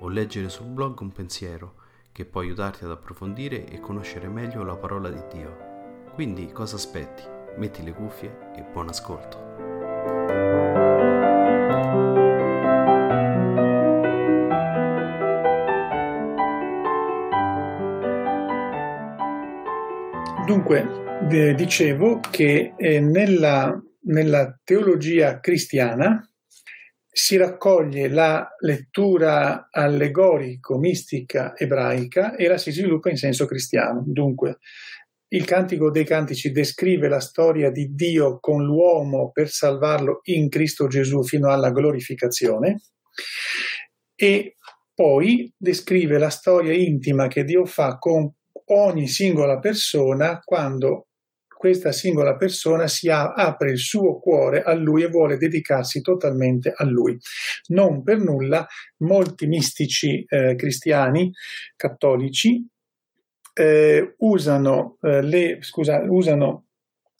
o leggere sul blog un pensiero che può aiutarti ad approfondire e conoscere meglio la parola di Dio. Quindi cosa aspetti? Metti le cuffie e buon ascolto. Dunque, eh, dicevo che eh, nella, nella teologia cristiana si raccoglie la lettura allegorico-mistica ebraica e la si sviluppa in senso cristiano. Dunque, il Cantico dei Cantici descrive la storia di Dio con l'uomo per salvarlo in Cristo Gesù fino alla glorificazione e poi descrive la storia intima che Dio fa con ogni singola persona quando questa singola persona si apre il suo cuore a lui e vuole dedicarsi totalmente a lui. Non per nulla molti mistici eh, cristiani cattolici eh, usano, eh, le, scusa, usano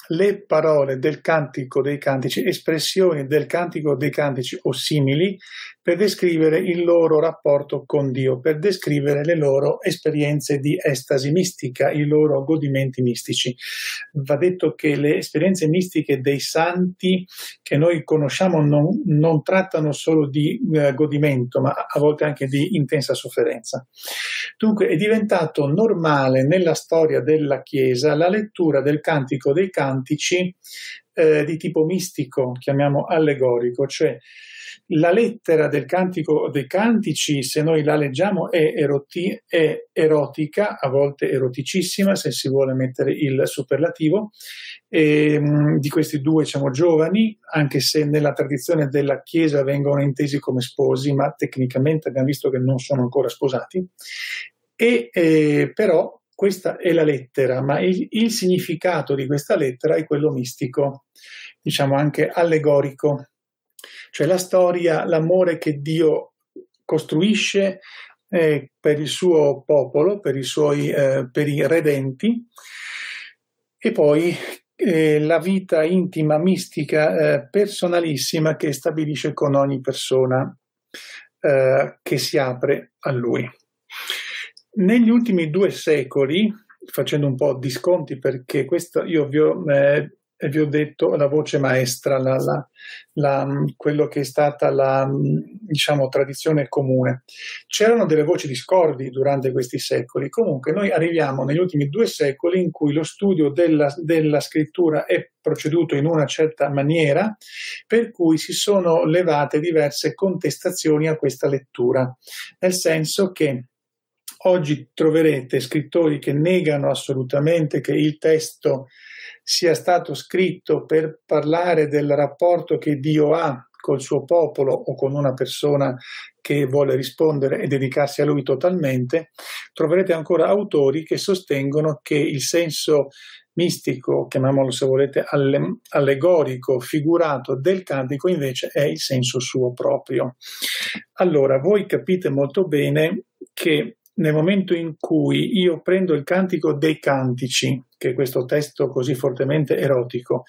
le parole del cantico dei cantici, espressioni del cantico dei cantici o simili per descrivere il loro rapporto con Dio, per descrivere le loro esperienze di estasi mistica, i loro godimenti mistici. Va detto che le esperienze mistiche dei santi che noi conosciamo non, non trattano solo di eh, godimento, ma a volte anche di intensa sofferenza. Dunque è diventato normale nella storia della Chiesa la lettura del cantico dei cantici eh, di tipo mistico, chiamiamo allegorico, cioè la lettera del cantico dei cantici, se noi la leggiamo, è, eroti- è, erotica, a volte eroticissima, se si vuole mettere il superlativo. E, mh, di questi due siamo giovani, anche se nella tradizione della Chiesa vengono intesi come sposi, ma tecnicamente abbiamo visto che non sono ancora sposati. E eh, però questa è la lettera, ma il, il significato di questa lettera è quello mistico, diciamo anche allegorico cioè la storia, l'amore che Dio costruisce eh, per il suo popolo, per i suoi eh, per i redenti, e poi eh, la vita intima, mistica, eh, personalissima che stabilisce con ogni persona eh, che si apre a lui. Negli ultimi due secoli, facendo un po' di sconti perché questo io vi ho eh, vi ho detto la voce maestra, la, la, la, quello che è stata la diciamo, tradizione comune. C'erano delle voci discordi durante questi secoli, comunque noi arriviamo negli ultimi due secoli in cui lo studio della, della scrittura è proceduto in una certa maniera, per cui si sono levate diverse contestazioni a questa lettura, nel senso che oggi troverete scrittori che negano assolutamente che il testo sia stato scritto per parlare del rapporto che Dio ha col suo popolo o con una persona che vuole rispondere e dedicarsi a lui totalmente, troverete ancora autori che sostengono che il senso mistico, chiamiamolo se volete allegorico, figurato del cantico invece è il senso suo proprio. Allora, voi capite molto bene che nel momento in cui io prendo il cantico dei cantici, che questo testo così fortemente erotico,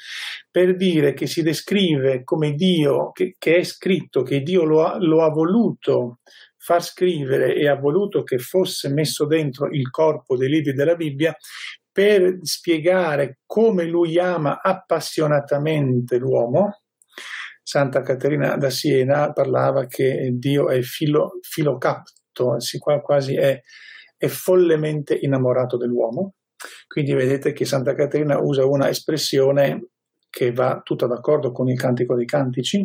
per dire che si descrive come Dio, che, che è scritto, che Dio lo ha, lo ha voluto far scrivere e ha voluto che fosse messo dentro il corpo dei libri della Bibbia per spiegare come lui ama appassionatamente l'uomo. Santa Caterina da Siena parlava che Dio è filo, filocapto, quasi è, è follemente innamorato dell'uomo. Quindi vedete che Santa Caterina usa una espressione che va tutta d'accordo con il Cantico dei Cantici.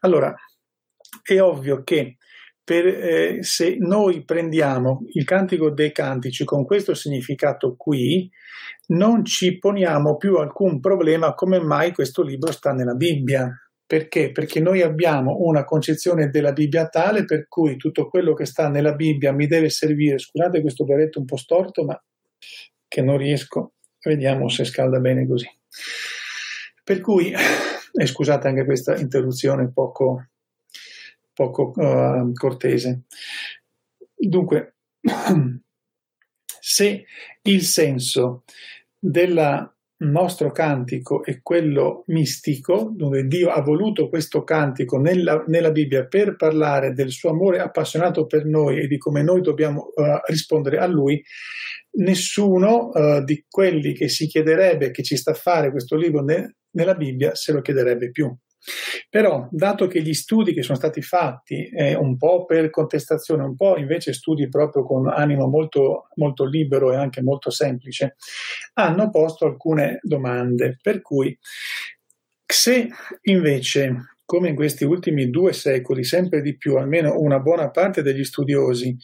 Allora, è ovvio che per, eh, se noi prendiamo il Cantico dei Cantici con questo significato qui, non ci poniamo più alcun problema come mai questo libro sta nella Bibbia. Perché? Perché noi abbiamo una concezione della Bibbia tale per cui tutto quello che sta nella Bibbia mi deve servire. Scusate questo berretto un po' storto, ma che non riesco. Vediamo se scalda bene così. Per cui, e scusate anche questa interruzione poco, poco uh, cortese. Dunque, se il senso del nostro cantico è quello mistico, dove Dio ha voluto questo cantico nella, nella, Bibbia per parlare del suo amore appassionato per noi e di come noi dobbiamo uh, rispondere a Lui, nessuno uh, di quelli che si chiederebbe che ci sta a fare questo libro ne, nella Bibbia se lo chiederebbe più. Però, dato che gli studi che sono stati fatti, eh, un po' per contestazione, un po' invece studi proprio con animo molto, molto libero e anche molto semplice, hanno posto alcune domande. Per cui, se invece come in questi ultimi due secoli, sempre di più, almeno una buona parte degli studiosi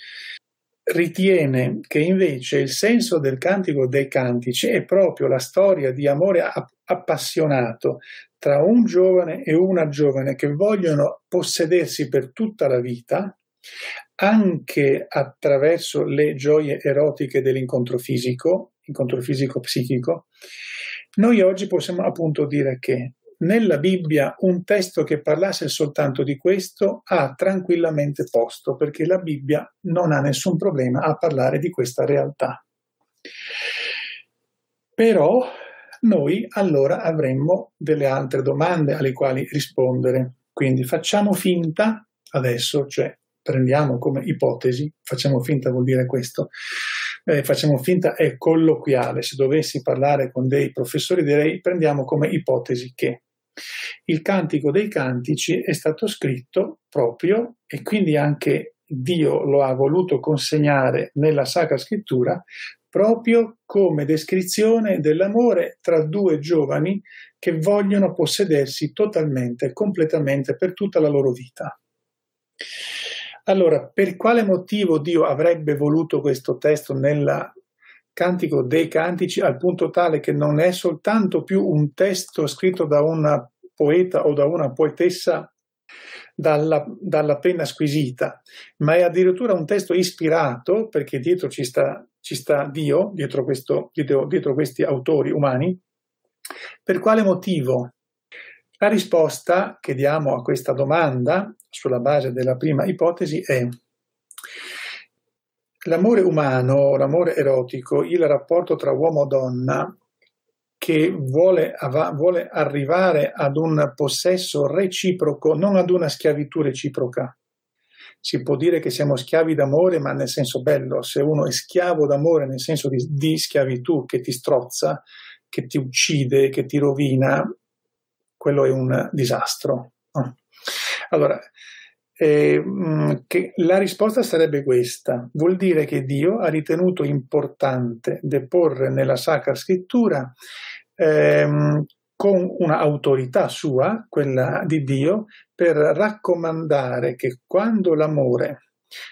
ritiene che invece il senso del cantico dei cantici è proprio la storia di amore appassionato tra un giovane e una giovane che vogliono possedersi per tutta la vita, anche attraverso le gioie erotiche dell'incontro fisico, incontro fisico psichico, noi oggi possiamo appunto dire che nella Bibbia un testo che parlasse soltanto di questo ha tranquillamente posto, perché la Bibbia non ha nessun problema a parlare di questa realtà. Però noi allora avremmo delle altre domande alle quali rispondere. Quindi facciamo finta adesso, cioè prendiamo come ipotesi, facciamo finta vuol dire questo, eh, facciamo finta è colloquiale, se dovessi parlare con dei professori direi prendiamo come ipotesi che il Cantico dei Cantici è stato scritto proprio e quindi anche Dio lo ha voluto consegnare nella Sacra Scrittura proprio come descrizione dell'amore tra due giovani che vogliono possedersi totalmente, completamente per tutta la loro vita. Allora, per quale motivo Dio avrebbe voluto questo testo nella Cantico dei Cantici al punto tale che non è soltanto più un testo scritto da una poeta o da una poetessa dalla, dalla, penna squisita, ma è addirittura un testo ispirato, perché dietro ci sta, ci sta Dio, dietro, questo, dietro, dietro questi autori umani. Per quale motivo? La risposta che diamo a questa domanda, sulla base della prima ipotesi, è L'amore umano, l'amore erotico, il rapporto tra uomo e donna che vuole, vuole, arrivare ad un possesso reciproco, non ad una schiavitù reciproca. Si può dire che siamo schiavi d'amore, ma nel senso bello. Se uno è schiavo d'amore nel senso di, di schiavitù che ti strozza, che ti uccide, che ti rovina, quello è un disastro. Allora, eh, la risposta sarebbe questa. Vuol dire che Dio ha ritenuto importante deporre nella Sacra Scrittura ehm, con un'autorità sua, quella di Dio, per raccomandare che quando l'amore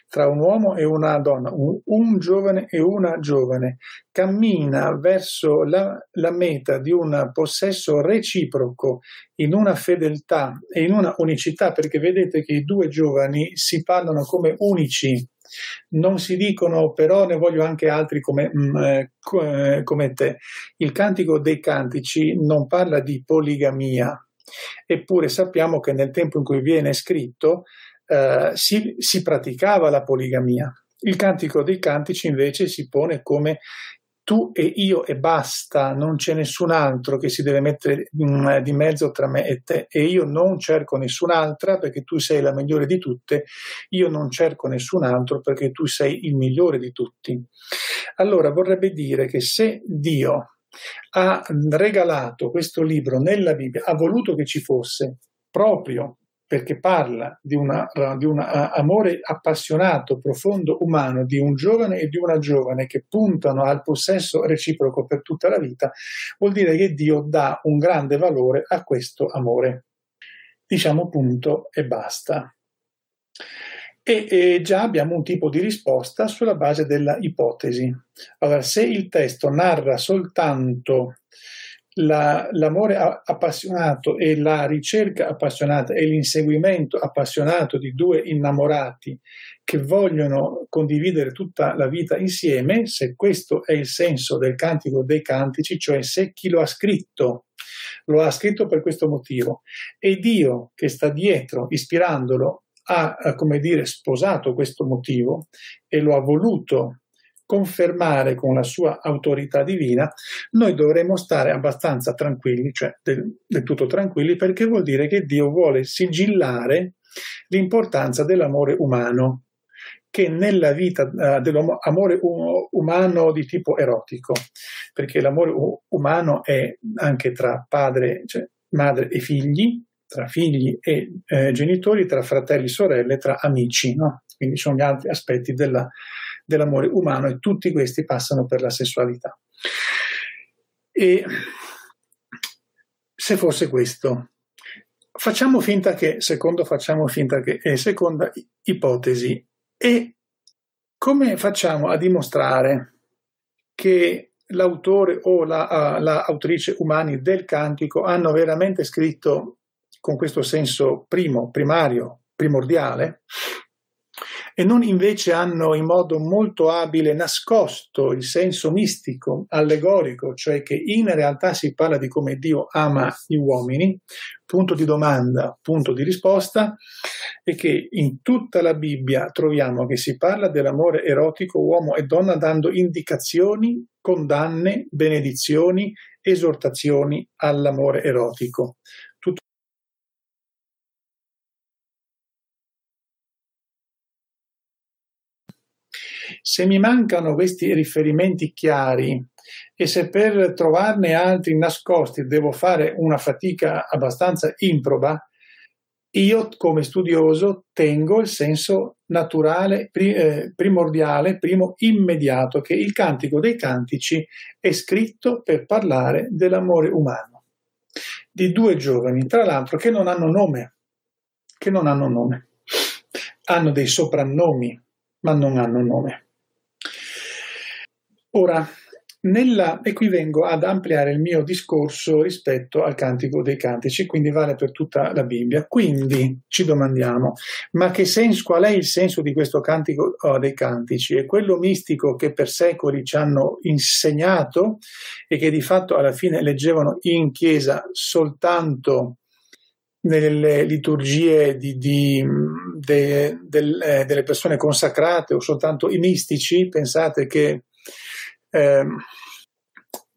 tra un uomo e una donna, un, un, giovane e una giovane, cammina verso la, la, meta di un possesso reciproco in una fedeltà e in una unicità, perché vedete che i due giovani si parlano come unici, non si dicono però ne voglio anche altri come, mm, eh, eh, come te. Il cantico dei cantici non parla di poligamia, eppure sappiamo che nel tempo in cui viene scritto eh, si, si praticava la poligamia. Il Cantico dei Cantici invece si pone come tu e io e basta, non c'è nessun altro che si deve mettere di mezzo tra me e te e io non cerco nessun'altra perché tu sei la migliore di tutte, io non cerco nessun altro perché tu sei il migliore di tutti. Allora vorrebbe dire che se Dio ha regalato questo libro nella Bibbia, ha voluto che ci fosse proprio perché parla di, un amore appassionato, profondo, umano, di un giovane e di una giovane che puntano al possesso reciproco per tutta la vita, vuol dire che Dio dà un grande valore a questo amore. Diciamo punto e basta. E, e già abbiamo un tipo di risposta sulla base della ipotesi. Allora, se il testo narra soltanto la, l'amore appassionato e la ricerca appassionata e l'inseguimento appassionato di due innamorati che vogliono condividere tutta la vita insieme, se questo è il senso del cantico dei cantici, cioè se chi lo ha scritto lo ha scritto per questo motivo. E Dio che sta dietro ispirandolo ha, come dire, sposato questo motivo e lo ha voluto confermare con la sua autorità divina, noi dovremmo stare abbastanza tranquilli, cioè del, del tutto tranquilli, perché vuol dire che Dio vuole sigillare l'importanza dell'amore umano, che nella vita uh, dell'amore umano di tipo erotico, perché l'amore umano è anche tra padre, cioè madre e figli, tra figli e eh, genitori, tra fratelli e sorelle, tra amici, no? quindi sono gli altri aspetti della, dell'amore umano e tutti questi passano per la sessualità. E se fosse questo, facciamo finta che, secondo facciamo finta che, è seconda ipotesi, e come facciamo a dimostrare che l'autore o la, la autrice umani del cantico hanno veramente scritto con questo senso primo, primario, primordiale, e non invece hanno in modo molto abile nascosto il senso mistico, allegorico, cioè che in realtà si parla di come Dio ama gli uomini, punto di domanda, punto di risposta, e che in tutta la Bibbia troviamo che si parla dell'amore erotico uomo e donna dando indicazioni, condanne, benedizioni, esortazioni all'amore erotico. Se mi mancano questi riferimenti chiari e se per trovarne altri nascosti devo fare una fatica abbastanza improba, io come studioso tengo il senso naturale, eh, primordiale, primo immediato, che il Cantico dei Cantici è scritto per parlare dell'amore umano, di due giovani, tra l'altro, che non hanno nome, che non hanno nome, hanno dei soprannomi, ma non hanno nome. Ora, nella, e qui vengo ad ampliare il mio discorso rispetto al Cantico dei Cantici, quindi vale per tutta la Bibbia. Quindi ci domandiamo, ma senso, qual è il senso di questo Cantico oh, dei Cantici? È quello mistico che per secoli ci hanno insegnato e che di fatto alla fine leggevano in chiesa soltanto nelle liturgie di, di, de, de, eh, delle persone consacrate o soltanto i mistici, pensate che eh,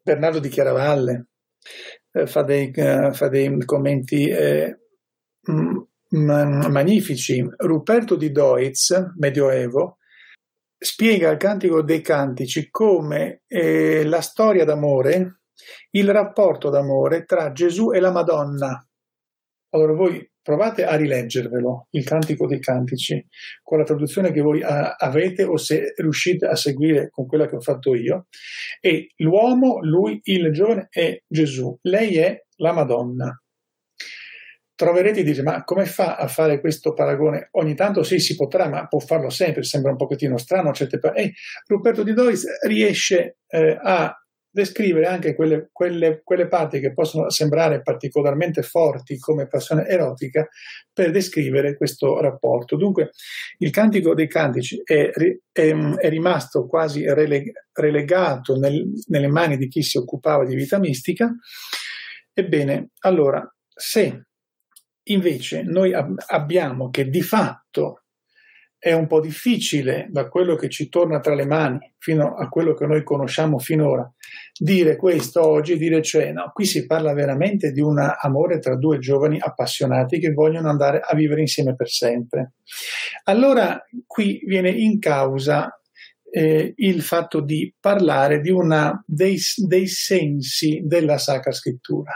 Bernardo di Chiaravalle eh, fa, dei, eh, fa, dei, commenti eh, m- magnifici. Ruperto di Deutz, Medioevo, spiega il Cantico dei Cantici come eh, la storia d'amore, il rapporto d'amore tra Gesù e la Madonna. Allora voi provate a rileggervelo, il Cantico dei Cantici, con la traduzione che voi uh, avete o se riuscite a seguire con quella che ho fatto io. E l'uomo, lui, il giovane, è Gesù, lei è la Madonna. Troverete e dire, ma come fa a fare questo paragone? Ogni tanto sì, si potrà, ma può farlo sempre, sembra un pochettino strano. Certe... E Ruperto di Dois riesce eh, a descrivere anche quelle, quelle, quelle, parti che possono sembrare particolarmente forti come passione erotica per descrivere questo rapporto. Dunque il Cantico dei Cantici è, è, è rimasto quasi relegato nel, nelle mani di chi si occupava di vita mistica. Ebbene, allora, se invece noi ab- abbiamo che di fatto è un po' difficile da quello che ci torna tra le mani fino a quello che noi conosciamo finora dire questo oggi, dire cioè no, qui si parla veramente di un amore tra due giovani appassionati che vogliono andare a vivere insieme per sempre. Allora qui viene in causa eh, il fatto di parlare di una dei, dei sensi della Sacra Scrittura.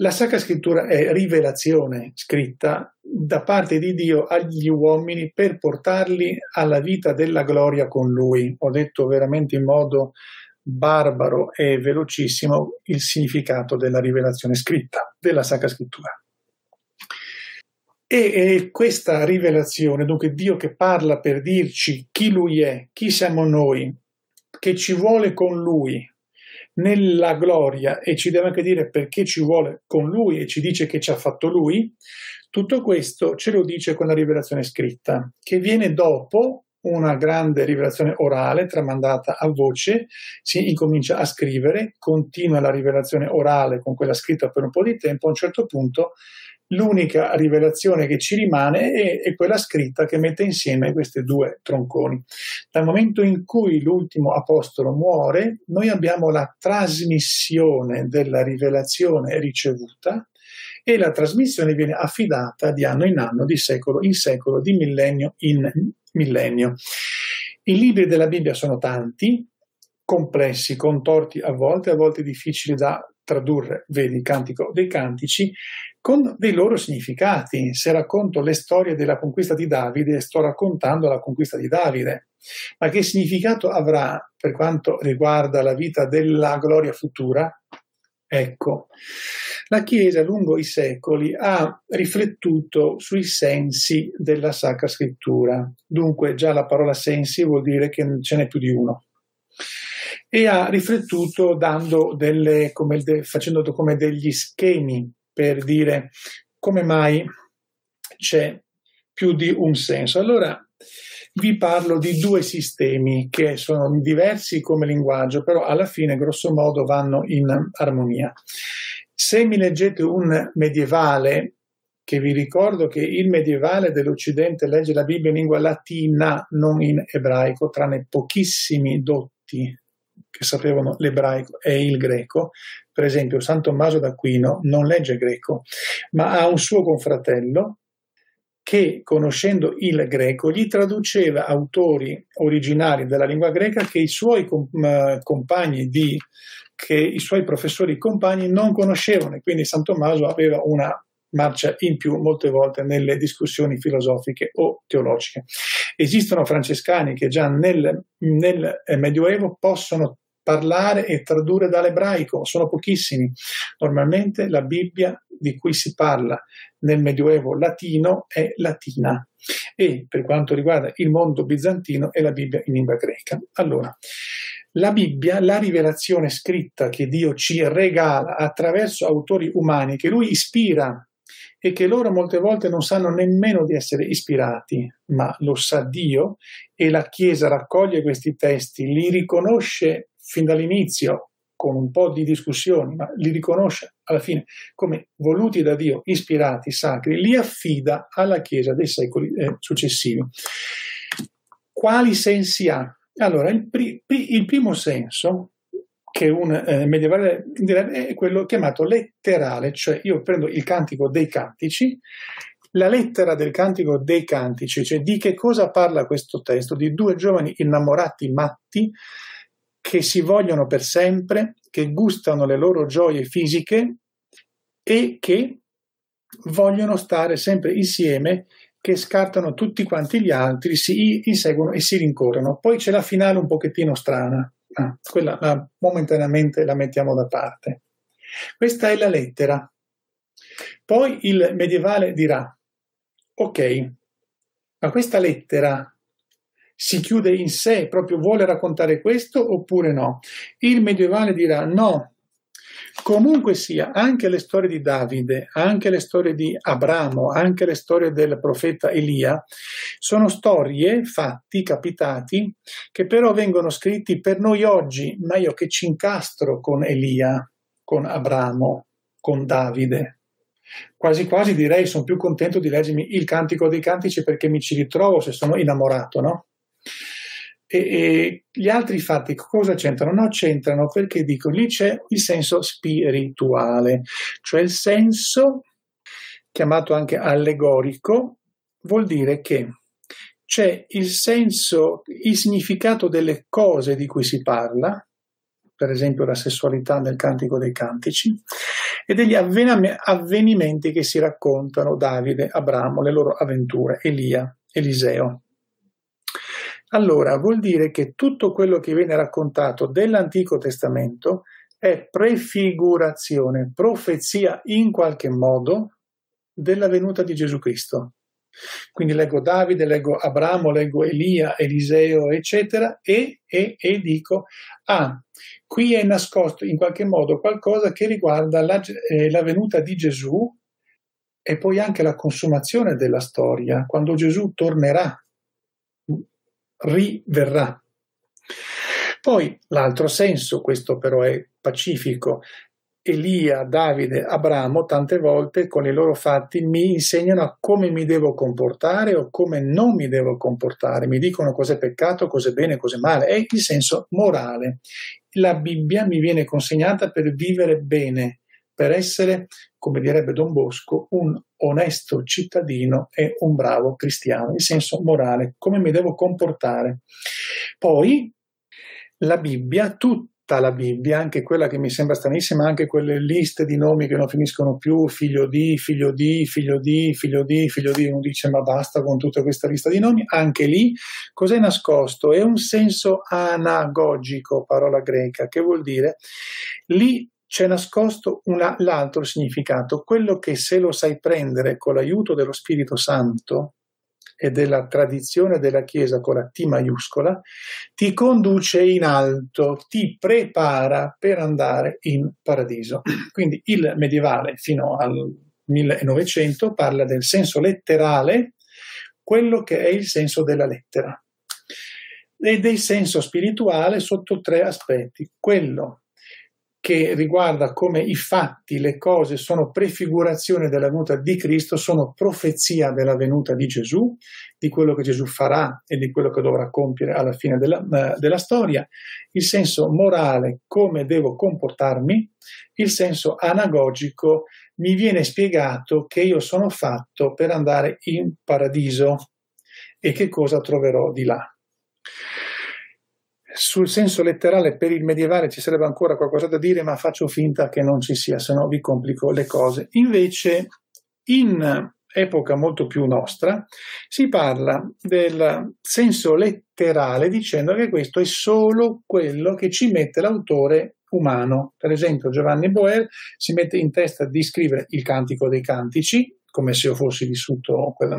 La Sacra Scrittura è rivelazione scritta da parte di Dio agli uomini per portarli alla vita della gloria con Lui. Ho detto veramente in modo barbaro e velocissimo il significato della rivelazione scritta, della Sacra Scrittura. E, e, questa rivelazione, dunque Dio che parla per dirci chi Lui è, chi siamo noi, che ci vuole con Lui, nella gloria e ci deve anche dire perché ci vuole con lui e ci dice che ci ha fatto lui, tutto questo ce lo dice con la rivelazione scritta, che viene dopo una grande rivelazione orale tramandata a voce, si incomincia a scrivere, continua la rivelazione orale con quella scritta per un po' di tempo, a un certo punto l'unica rivelazione che ci rimane è, è, quella scritta che mette insieme questi due tronconi. Dal momento in cui l'ultimo apostolo muore, noi abbiamo la trasmissione della rivelazione ricevuta e la trasmissione viene affidata di anno in anno, di secolo in secolo, di millennio in millennio. I libri della Bibbia sono tanti, complessi, contorti a volte, a volte difficili da tradurre, vedi il Cantico dei Cantici, con dei loro significati. Se racconto le storie della conquista di Davide, sto raccontando la conquista di Davide. Ma che significato avrà per quanto riguarda la vita della gloria futura? Ecco, la Chiesa lungo i secoli ha riflettuto sui sensi della Sacra Scrittura. Dunque già la parola sensi vuol dire che ce n'è più di uno e ha riflettuto dando delle, come de, facendo come degli schemi per dire come mai c'è più di un senso. Allora vi parlo di due sistemi che sono diversi come linguaggio, però alla fine grosso modo vanno in armonia. Se mi leggete un medievale, che vi ricordo che il medievale dell'Occidente legge la Bibbia in lingua latina, non in ebraico, tranne pochissimi dotti che sapevano l'ebraico e il greco. Per esempio, San Tommaso d'Aquino non legge greco, ma ha un suo confratello che, conoscendo il greco, gli traduceva autori originali della lingua greca che i suoi compagni di che i suoi professori compagni non conoscevano e quindi San Tommaso aveva una marcia in più molte volte nelle discussioni filosofiche o teologiche. Esistono francescani che già nel, nel Medioevo possono parlare e tradurre dall'ebraico, sono pochissimi. Normalmente la Bibbia di cui si parla nel Medioevo latino è latina e per quanto riguarda il mondo bizantino è la Bibbia in lingua greca. Allora, la Bibbia, la rivelazione scritta che Dio ci regala attraverso autori umani che lui ispira e che loro molte volte non sanno nemmeno di essere ispirati, ma lo sa Dio e la Chiesa raccoglie questi testi, li riconosce fin dall'inizio con un po' di discussioni, ma li riconosce alla fine come voluti da Dio, ispirati, sacri, li affida alla Chiesa dei secoli eh, successivi. Quali sensi ha? Allora, il, pri- il primo senso che un eh, medievale direbbe è quello chiamato letterale, cioè io prendo il cantico dei cantici, la lettera del cantico dei cantici, cioè di che cosa parla questo testo? Di due giovani innamorati matti che si vogliono per sempre, che gustano le loro gioie fisiche e che vogliono stare sempre insieme, che scartano tutti quanti gli altri, si inseguono e si rincorrono. Poi c'è la finale un pochettino strana, ah, quella la, momentaneamente la mettiamo da parte. Questa è la lettera. Poi il medievale dirà, ok, ma questa lettera si chiude in sé, proprio vuole raccontare questo oppure no? Il medievale dirà no. Comunque sia, anche le storie di Davide, anche le storie di Abramo, anche le storie del profeta Elia, sono storie, fatti, capitati, che però vengono scritti per noi oggi, ma io che ci incastro con Elia, con Abramo, con Davide. Quasi quasi direi sono più contento di leggermi il Cantico dei Cantici perché mi ci ritrovo se sono innamorato, no? E, e, gli altri fatti cosa c'entrano? No, c'entrano perché dico lì c'è il senso spirituale, cioè il senso chiamato anche allegorico, vuol dire che c'è il senso, il significato delle cose di cui si parla, per esempio la sessualità nel Cantico dei Cantici, e degli avvenimenti che si raccontano Davide, Abramo, le loro avventure, Elia, Eliseo. Allora vuol dire che tutto quello che viene raccontato dell'Antico Testamento è prefigurazione, profezia in qualche modo della venuta di Gesù Cristo. Quindi leggo Davide, leggo Abramo, leggo Elia, Eliseo, eccetera, e, e, e dico, ah, qui è nascosto in qualche modo qualcosa che riguarda la, eh, la venuta di Gesù e poi anche la consumazione della storia, quando Gesù tornerà, riverrà. Poi l'altro senso, questo però è pacifico, Elia, Davide, Abramo tante volte con i loro fatti mi insegnano a come mi devo comportare o come non mi devo comportare, mi dicono cos'è peccato, cos'è bene, cos'è male, è il senso morale. La Bibbia mi viene consegnata per vivere bene, per essere, come direbbe Don Bosco, un onesto cittadino e un bravo cristiano, il senso morale, come mi devo comportare. Poi la Bibbia, tutta la Bibbia, anche quella che mi sembra stranissima, anche quelle liste di nomi che non finiscono più, figlio di, figlio di, figlio di, figlio di, figlio di, uno dice ma basta con tutta questa lista di nomi, anche lì cos'è nascosto? È un senso anagogico, parola greca, che vuol dire lì c'è nascosto una, l'altro significato, quello che se lo sai prendere con l'aiuto dello Spirito Santo, e della tradizione della Chiesa con la T maiuscola, ti conduce in alto, ti prepara per andare in paradiso. Quindi il medievale fino al 1900 parla del senso letterale, quello che è il senso della lettera, e del senso spirituale sotto tre aspetti. Quello che riguarda come i fatti, le cose sono prefigurazione della venuta di Cristo, sono profezia della venuta di Gesù, di quello che Gesù farà e di quello che dovrà compiere alla fine della, uh, della storia, il senso morale, come devo comportarmi, il senso anagogico, mi viene spiegato che io sono fatto per andare in paradiso. E che cosa troverò di là sul senso letterale per il medievale ci sarebbe ancora qualcosa da dire, ma faccio finta che non ci sia, se no vi complico le cose. Invece, in epoca molto più nostra, si parla del senso letterale dicendo che questo è solo quello che ci mette l'autore umano. Per esempio, Giovanni Boer si mette in testa di scrivere il Cantico dei Cantici, come se io fossi vissuto quella,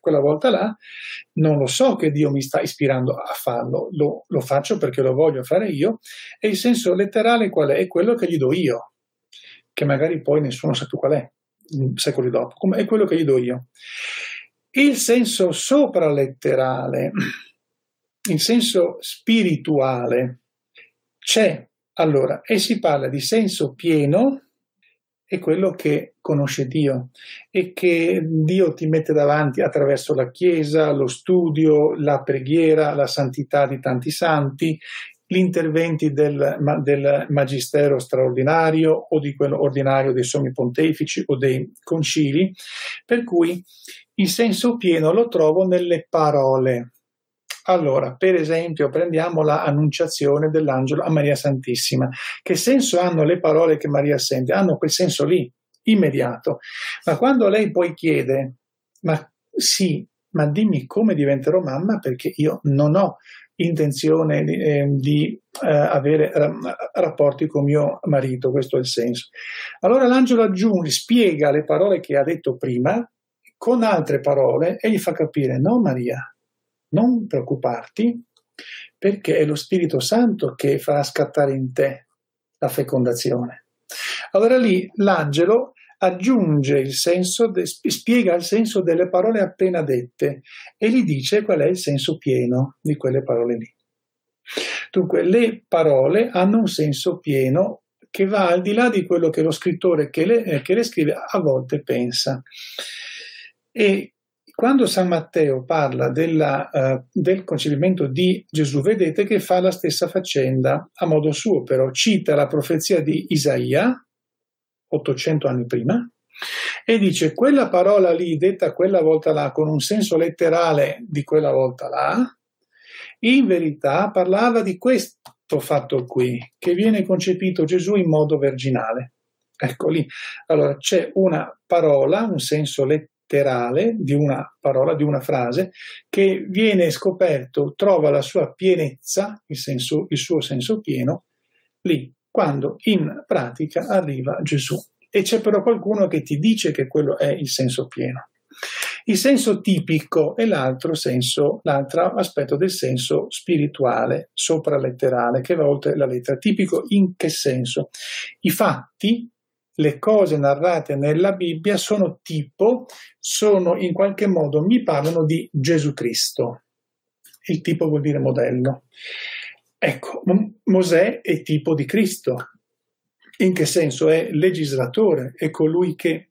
quella, volta là, non lo so che Dio mi sta ispirando a farlo, lo, lo, faccio perché lo voglio fare io e il senso letterale qual è? È quello che gli do io, che magari poi nessuno sa più qual è, secoli dopo, come è quello che gli do io. Il senso sopraletterale, il senso spirituale c'è allora e si parla di senso pieno è quello che conosce Dio e che Dio ti mette davanti attraverso la Chiesa, lo studio, la preghiera, la santità di tanti santi, gli interventi del, del magistero straordinario o di quello ordinario dei sommi pontefici o dei concili, per cui il senso pieno lo trovo nelle parole, allora, per esempio, prendiamo l'annunciazione dell'angelo a Maria Santissima. Che senso hanno le parole che Maria sente? Hanno quel senso lì, immediato. Ma quando lei poi chiede, ma sì, ma dimmi come diventerò mamma perché io non ho intenzione di, eh, di eh, avere eh, rapporti con mio marito, questo è il senso. Allora l'angelo aggiunge, spiega le parole che ha detto prima con altre parole e gli fa capire, no Maria, non preoccuparti perché è lo Spirito Santo che farà scattare in te la fecondazione. Allora lì l'angelo aggiunge il senso, de, spiega il senso delle parole appena dette e gli dice qual è il senso pieno di quelle parole lì. Dunque, le parole hanno un senso pieno che va al di là di quello che lo scrittore che le, eh, che le scrive a volte pensa. E quando San Matteo parla della, uh, del concepimento di Gesù, vedete che fa la stessa faccenda a modo suo, però cita la profezia di Isaia, 800 anni prima, e dice quella parola lì, detta quella volta là, con un senso letterale di quella volta là, in verità parlava di questo fatto qui, che viene concepito Gesù in modo virginale. Ecco lì. Allora c'è una parola, un senso letterale, letterale di una parola, di una frase, che viene scoperto, trova la sua pienezza, il, senso, il suo senso pieno, lì, quando in pratica arriva Gesù. E c'è però qualcuno che ti dice che quello è il senso pieno. Il senso tipico è l'altro senso, l'altro aspetto del senso spirituale, sopraletterale, che va oltre la lettera. Tipico in che senso? I fatti le cose narrate nella Bibbia sono tipo, sono in qualche modo, mi parlano di Gesù Cristo. Il tipo vuol dire modello. Ecco, Mosè è tipo di Cristo. In che senso? È legislatore, è colui che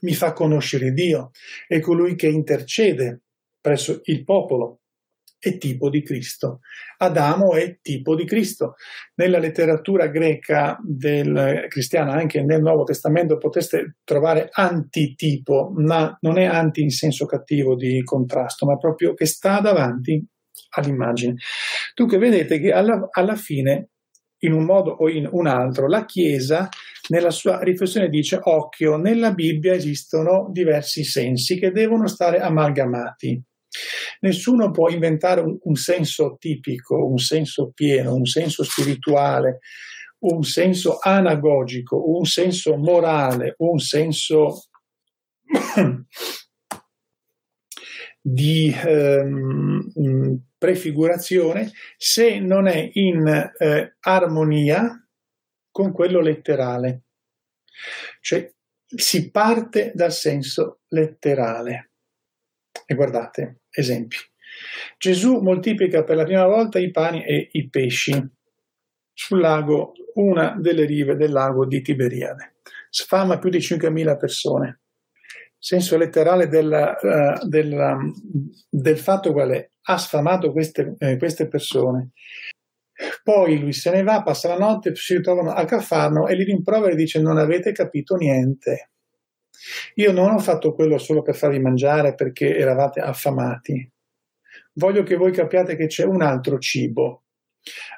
mi fa conoscere Dio, è colui che intercede presso il popolo è tipo di Cristo. Adamo è tipo di Cristo. Nella letteratura greca del cristiana, anche nel Nuovo Testamento, potreste trovare antitipo, ma non è anti in senso cattivo di contrasto, ma proprio che sta davanti all'immagine. Dunque vedete che alla, alla fine, in un modo o in un altro, la Chiesa nella sua riflessione dice occhio, nella Bibbia esistono diversi sensi che devono stare amalgamati. Nessuno può inventare un, un senso tipico, un senso pieno, un senso spirituale, un senso anagogico, un senso morale, un senso di ehm, prefigurazione se non è in eh, armonia con quello letterale. Cioè si parte dal senso letterale. E guardate, esempi. Gesù moltiplica per la prima volta i pani e i pesci sul lago, una delle rive del lago di Tiberiade. Sfama più di 5.000 persone. Senso letterale della, uh, della, del fatto qual è? Ha sfamato queste, eh, queste persone. Poi lui se ne va, passa la notte, si ritrovano a Cafarno e li rimprovera e dice non avete capito niente. Io non ho fatto quello solo per farvi mangiare perché eravate affamati. Voglio che voi capiate che c'è un altro cibo.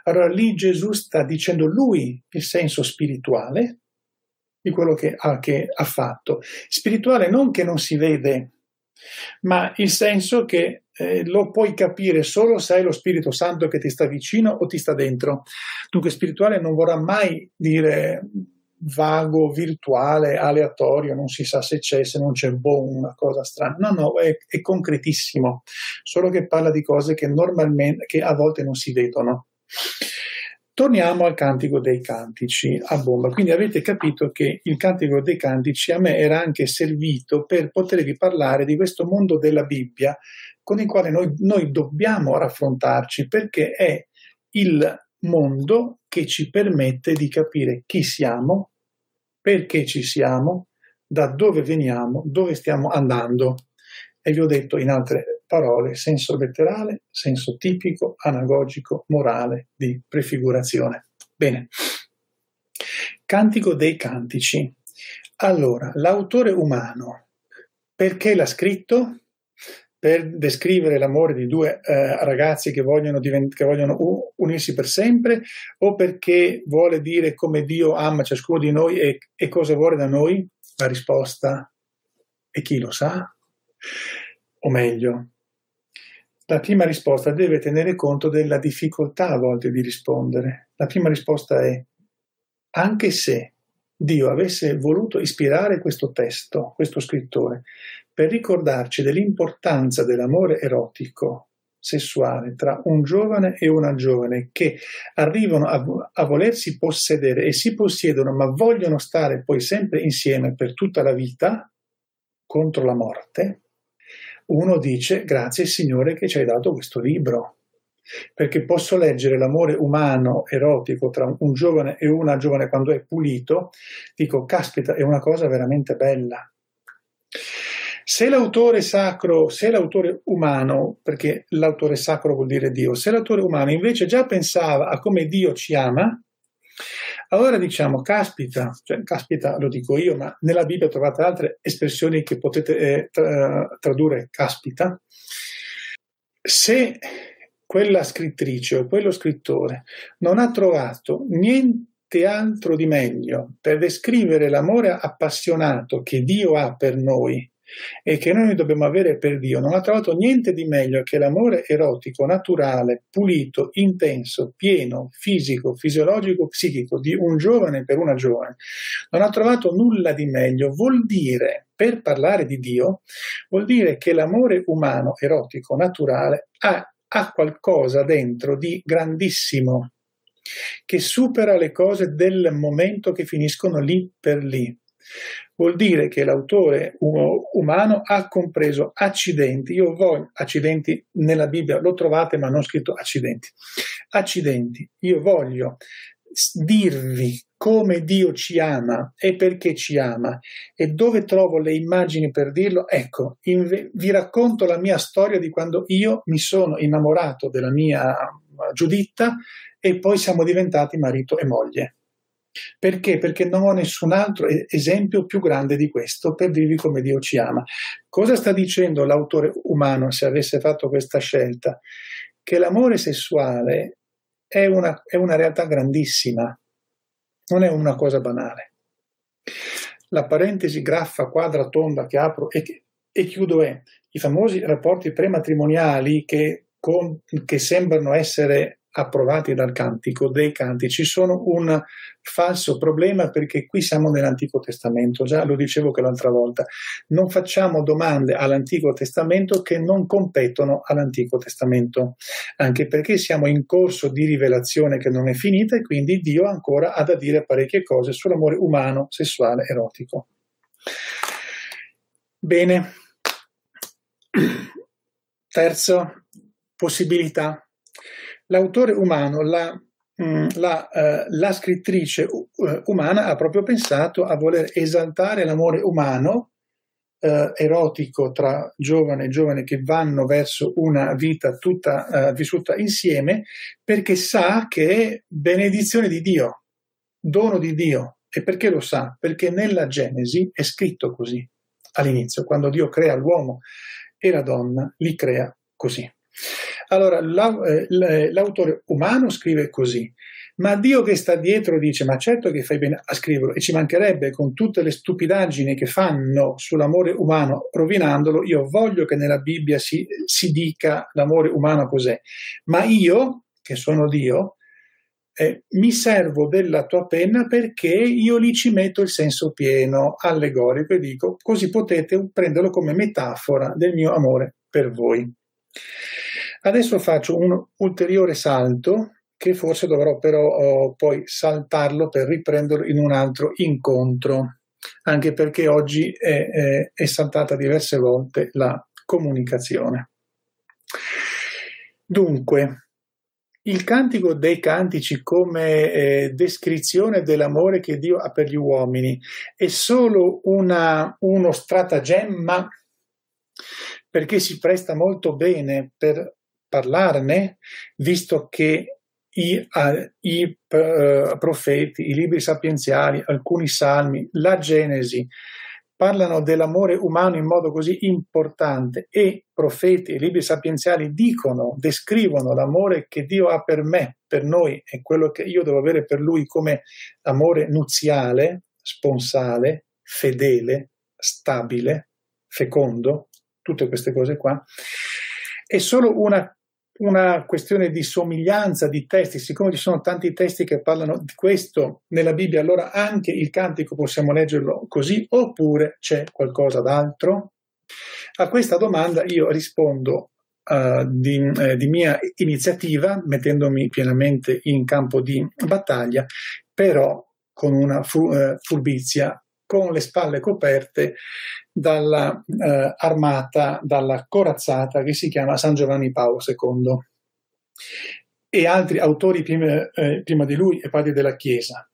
Allora lì Gesù sta dicendo lui il senso spirituale di quello che ha, che ha fatto. Spirituale non che non si vede, ma il senso che eh, lo puoi capire solo se hai lo Spirito Santo che ti sta vicino o ti sta dentro. Dunque spirituale non vorrà mai dire vago, virtuale, aleatorio, non si sa se c'è, se non c'è, boh, una cosa strana. No, no, è, è concretissimo, solo che parla di cose che normalmente, che a volte non si vedono. Torniamo al Cantico dei Cantici a bomba. Quindi avete capito che il Cantico dei Cantici a me era anche servito per potervi parlare di questo mondo della Bibbia con il quale noi, noi dobbiamo raffrontarci perché è il mondo che ci permette di capire chi siamo, perché ci siamo, da dove veniamo, dove stiamo andando. E vi ho detto in altre parole senso letterale, senso tipico, anagogico, morale, di prefigurazione. Bene. Cantico dei cantici. Allora, l'autore umano, perché l'ha scritto? Per descrivere l'amore di due eh, ragazzi che vogliono, divent- che vogliono unirsi per sempre o perché vuole dire come Dio ama ciascuno di noi e, e cosa vuole da noi? La risposta è chi lo sa? O meglio, la prima risposta deve tenere conto della difficoltà a volte di rispondere. La prima risposta è anche se Dio avesse voluto ispirare questo testo, questo scrittore, per ricordarci dell'importanza dell'amore erotico sessuale tra un giovane e una giovane che arrivano a, a, volersi possedere e si possiedono ma vogliono stare poi sempre insieme per tutta la vita contro la morte, uno dice grazie Signore che ci hai dato questo libro. Perché posso leggere l'amore umano erotico tra un giovane e una giovane quando è pulito, dico, caspita, è una cosa veramente bella. Se l'autore sacro, se l'autore umano, perché l'autore sacro vuol dire Dio, se l'autore umano invece già pensava a come Dio ci ama, allora diciamo, caspita, cioè caspita lo dico io, ma nella Bibbia trovate altre espressioni che potete eh, tra- tradurre caspita. Se quella scrittrice o quello scrittore non ha trovato niente altro di meglio per descrivere l'amore appassionato che Dio ha per noi e che noi dobbiamo avere per Dio, non ha trovato niente di meglio che l'amore erotico, naturale, pulito, intenso, pieno, fisico, fisiologico, psichico di un giovane per una giovane. Non ha trovato nulla di meglio. Vuol dire, per parlare di Dio, vuol dire che l'amore umano, erotico, naturale ha, ha qualcosa dentro di grandissimo che supera le cose del momento che finiscono lì per lì vuol dire che l'autore umano ha compreso accidenti. Io voglio accidenti nella Bibbia, lo trovate ma non scritto accidenti. Accidenti, io voglio dirvi come Dio ci ama e perché ci ama e dove trovo le immagini per dirlo, ecco, in, vi racconto la mia storia di quando io mi sono innamorato della mia Giuditta e poi siamo diventati marito e moglie. Perché? Perché non ho nessun altro esempio più grande di questo per dirvi come Dio ci ama. Cosa sta dicendo l'autore umano se avesse fatto questa scelta? Che l'amore sessuale è una, è una realtà grandissima, non è una cosa banale. La parentesi graffa, quadra, tonda che apro e, e chiudo è i famosi rapporti prematrimoniali che, con, che sembrano essere approvati dal cantico dei cantici sono un falso problema perché qui siamo nell'Antico Testamento, già lo dicevo che l'altra volta, non facciamo domande all'Antico Testamento che non competono all'Antico Testamento, anche perché siamo in corso di rivelazione che non è finita e quindi Dio ancora ha da dire parecchie cose sull'amore umano, sessuale, erotico. Bene. Terza possibilità l'autore umano, la, mm, la, uh, la scrittrice uh, umana ha proprio pensato a voler esaltare l'amore umano uh, erotico tra giovane e giovane che vanno verso una vita tutta vissuta insieme perché sa che è benedizione di Dio, dono di Dio. E perché lo sa? Perché nella Genesi è scritto così all'inizio, quando Dio crea l'uomo e la donna, li crea così. Allora, eh, l'autore umano scrive così, ma Dio che sta dietro dice, ma certo che fai bene a scriverlo, e ci mancherebbe con tutte le stupidaggini che fanno sull'amore umano, rovinandolo, io voglio che nella Bibbia si, si dica l'amore umano cos'è, ma io, che sono Dio, eh, mi servo della tua penna perché io lì ci metto il senso pieno, allegorico, e dico, così potete prenderlo come metafora del mio amore per voi. Adesso faccio un ulteriore salto che forse dovrò però oh, poi saltarlo per riprenderlo in un altro incontro, anche perché oggi è, è, è saltata diverse volte la comunicazione. Dunque, il cantico dei cantici come eh, descrizione dell'amore che Dio ha per gli uomini è solo una, uno stratagemma perché si presta molto bene per parlarne, visto che i, i uh, profeti, i libri sapienziali, alcuni salmi, la Genesi parlano dell'amore umano in modo così importante e profeti e libri sapienziali dicono, descrivono l'amore che Dio ha per me, per noi e quello che io devo avere per lui come amore nuziale, sponsale, fedele, stabile, fecondo, tutte queste cose qua. È solo una una questione di somiglianza di testi, siccome ci sono tanti testi che parlano di questo nella Bibbia, allora anche il cantico possiamo leggerlo così, oppure c'è qualcosa d'altro? A questa domanda io rispondo uh, di, eh, di, mia iniziativa, mettendomi pienamente in campo di battaglia, però con una uh, furbizia con le spalle coperte dalla eh, dalla corazzata che si chiama San Giovanni Paolo II. e altri autori prima, eh, prima di lui e padri della Chiesa.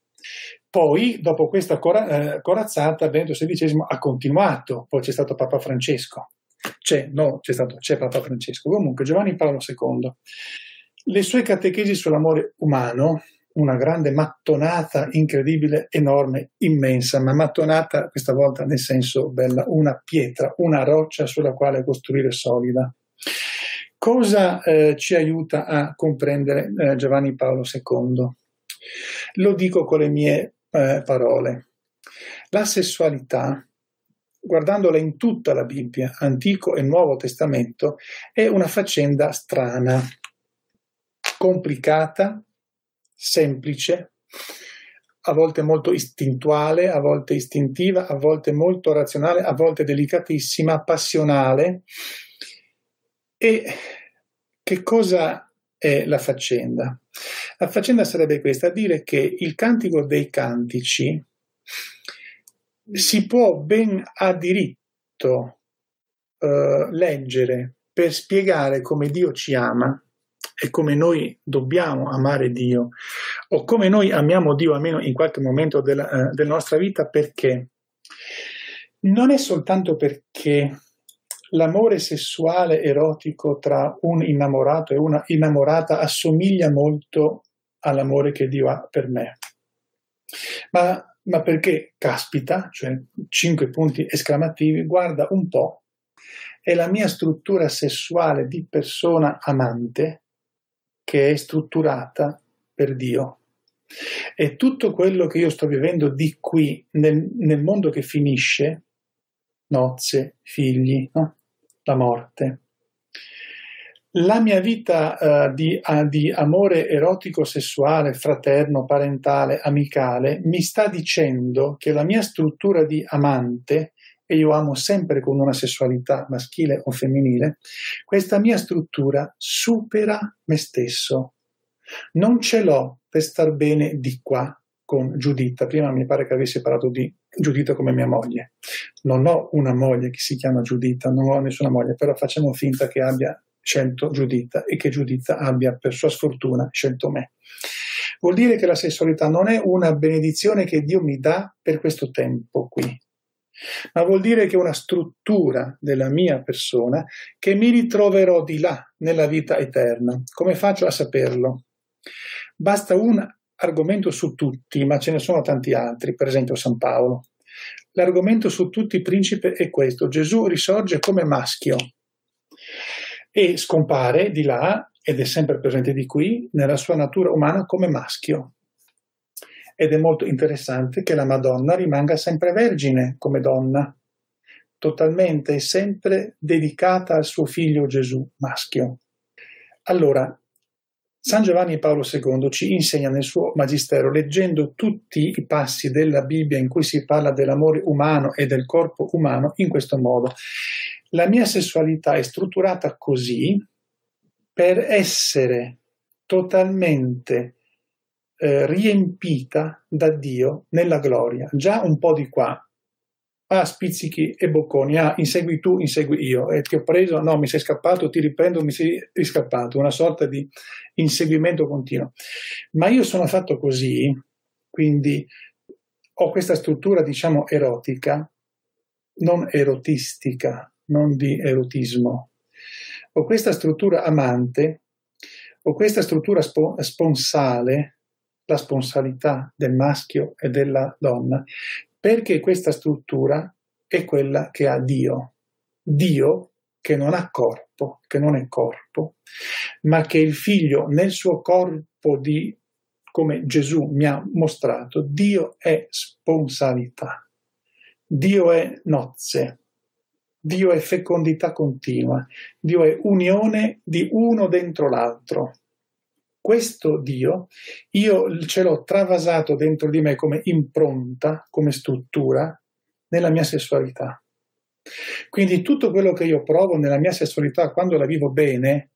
Poi, dopo questa cora- eh, corazzata, Benedetto XVI ha continuato, poi c'è stato Papa Francesco. C'è, no, c'è stato, c'è Papa Francesco. Comunque, Giovanni Paolo II. Le sue catechesi sull'amore umano, una grande mattonata incredibile, enorme, immensa, ma mattonata questa volta nel senso bella, una pietra, una roccia sulla quale costruire solida. Cosa eh, ci aiuta a comprendere eh, Giovanni Paolo II? Lo dico con le mie eh, parole. La sessualità, guardandola in tutta la Bibbia, Antico e Nuovo Testamento, è una faccenda strana, complicata, semplice, a volte molto istintuale, a volte istintiva, a volte molto razionale, a volte delicatissima, passionale. E che cosa è la faccenda? La faccenda sarebbe questa, dire che il cantico dei cantici si può ben a diritto eh, leggere per spiegare come Dio ci ama e come noi dobbiamo amare Dio o come noi amiamo Dio almeno in qualche momento della, eh, della nostra vita perché non è soltanto perché l'amore sessuale erotico tra un innamorato e una innamorata assomiglia molto all'amore che Dio ha per me. Ma, ma perché caspita, cioè cinque punti esclamativi, guarda un po', è la mia struttura sessuale di persona amante che è strutturata per Dio. E tutto quello che io sto vivendo di qui, nel, nel mondo che finisce, nozze, figli, no? la morte, la mia vita uh, di, uh, di, amore erotico, sessuale, fraterno, parentale, amicale mi sta dicendo che la mia struttura di amante, e io amo sempre con una sessualità maschile o femminile, questa mia struttura supera me stesso. Non ce l'ho per star bene di qua con Giuditta. Prima mi pare che avessi parlato di Giuditta come mia moglie. Non ho una moglie che si chiama Giuditta, non ho nessuna moglie, però facciamo finta che abbia scelto Giuditta e che Giuditta abbia per sua sfortuna scelto me. Vuol dire che la sessualità non è una benedizione che Dio mi dà per questo tempo qui, ma vuol dire che una struttura della mia persona che mi ritroverò di là nella vita eterna. Come faccio a saperlo? Basta un argomento su tutti, ma ce ne sono tanti altri, per esempio San Paolo. L'argomento su tutti, principe, è questo. Gesù risorge come maschio e scompare di là, ed è sempre presente di qui, nella sua natura umana come maschio. Ed è molto interessante che la Madonna rimanga sempre vergine come donna, totalmente e sempre dedicata al suo figlio Gesù, maschio. Allora, San Giovanni Paolo II ci insegna nel suo Magistero, leggendo tutti i passi della Bibbia in cui si parla dell'amore umano e del corpo umano, in questo modo. La mia sessualità è strutturata così per essere totalmente eh, riempita da Dio nella gloria. Già un po' di qua, ah, spizzichi e bocconi, ah, insegui tu, insegui io, e ti ho preso, no, mi sei scappato, ti riprendo, mi sei riscappato, una sorta di inseguimento continuo. Ma io sono fatto così, quindi ho questa struttura, diciamo, erotica, non erotistica, non di erotismo. Ho questa struttura amante, ho questa struttura spo- sponsale, la sponsalità del maschio e della donna, perché questa struttura è quella che ha Dio. Dio che non ha corpo, che non è corpo, ma che il figlio nel suo corpo di, come Gesù mi ha mostrato, Dio è sponsalità, Dio è nozze, Dio è fecondità continua, Dio è unione di uno dentro l'altro. Questo Dio io ce l'ho travasato dentro di me come impronta, come struttura, nella mia sessualità. Quindi tutto quello che io provo nella mia sessualità quando la vivo bene,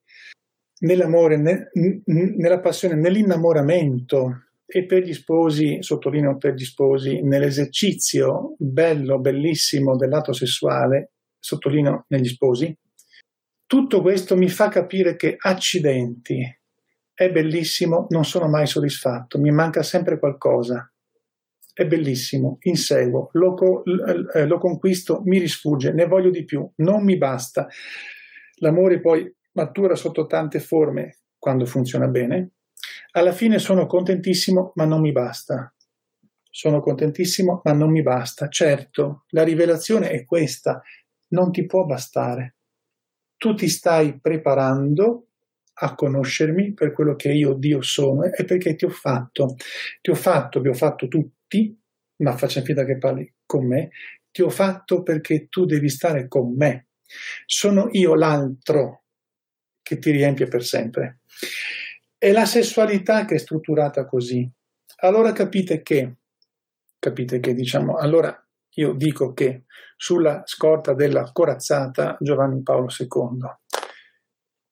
nell'amore, ne, nella passione, nell'innamoramento e per gli sposi, sottolineo per gli sposi, nell'esercizio bello, bellissimo del lato sessuale, sottolineo negli sposi, tutto questo mi fa capire che accidenti, è bellissimo, non sono mai soddisfatto, mi manca sempre qualcosa. È bellissimo, inseguo, lo, eh, lo conquisto, mi risfugge, ne voglio di più, non mi basta. L'amore poi matura sotto tante forme quando funziona bene. Alla fine sono contentissimo, ma non mi basta. Sono contentissimo, ma non mi basta. Certo, la rivelazione è questa, non ti può bastare. Tu ti stai preparando a conoscermi per quello che io Dio sono e perché ti ho fatto. Ti ho fatto, vi ho fatto tutti, ma facciamo finta che parli con me, ti ho fatto perché tu devi stare con me. Sono io l'altro che ti riempie per sempre. È la sessualità che è strutturata così. Allora capite che, capite che diciamo, allora io dico che sulla scorta della corazzata Giovanni Paolo II,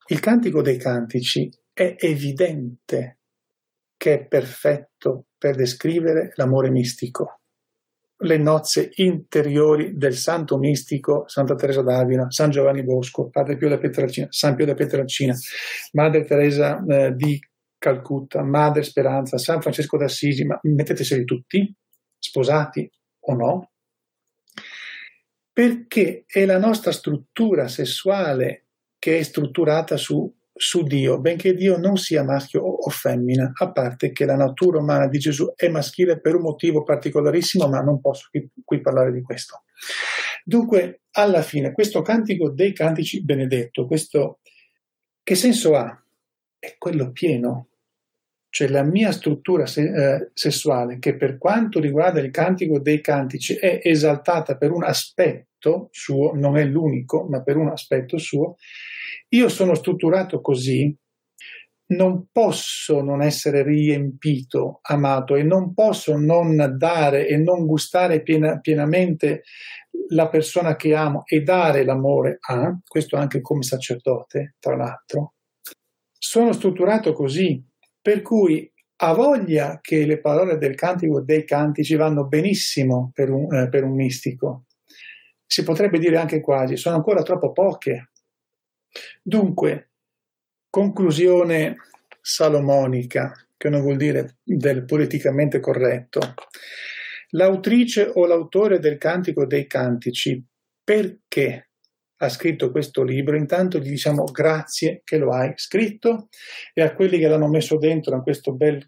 il cantico dei cantici è evidente che è perfetto per descrivere l'amore mistico. Le nozze interiori del santo mistico Santa Teresa d'Avila, San Giovanni Bosco, Padre Pio da Pietrelcina, San Pio da Pietrelcina, Madre Teresa eh, di Calcutta, Madre Speranza, San Francesco d'Assisi, ma metteteseli tutti, sposati o no, perché è la nostra struttura sessuale che è strutturata su su Dio, benché Dio non sia maschio o femmina, a parte che la natura umana di Gesù è maschile per un motivo particolarissimo, ma non posso qui, qui parlare di questo. Dunque, alla fine, questo cantico dei cantici benedetto, questo che senso ha? È quello pieno, cioè la mia struttura se, eh, sessuale, che per quanto riguarda il cantico dei cantici è esaltata per un aspetto suo, non è l'unico, ma per un aspetto suo, io sono strutturato così, non posso non essere riempito, amato e non posso non dare e non gustare piena, pienamente la persona che amo e dare l'amore a, questo anche come sacerdote, tra l'altro. Sono strutturato così, per cui ha voglia che le parole del cantico dei cantici vanno benissimo per un, eh, per un mistico. Si potrebbe dire anche quasi, sono ancora troppo poche Dunque, conclusione salomonica, che non vuol dire del politicamente corretto. L'autrice o l'autore del Cantico dei Cantici, perché ha scritto questo libro? Intanto gli diciamo grazie che lo hai scritto e a quelli che l'hanno messo dentro in questo bel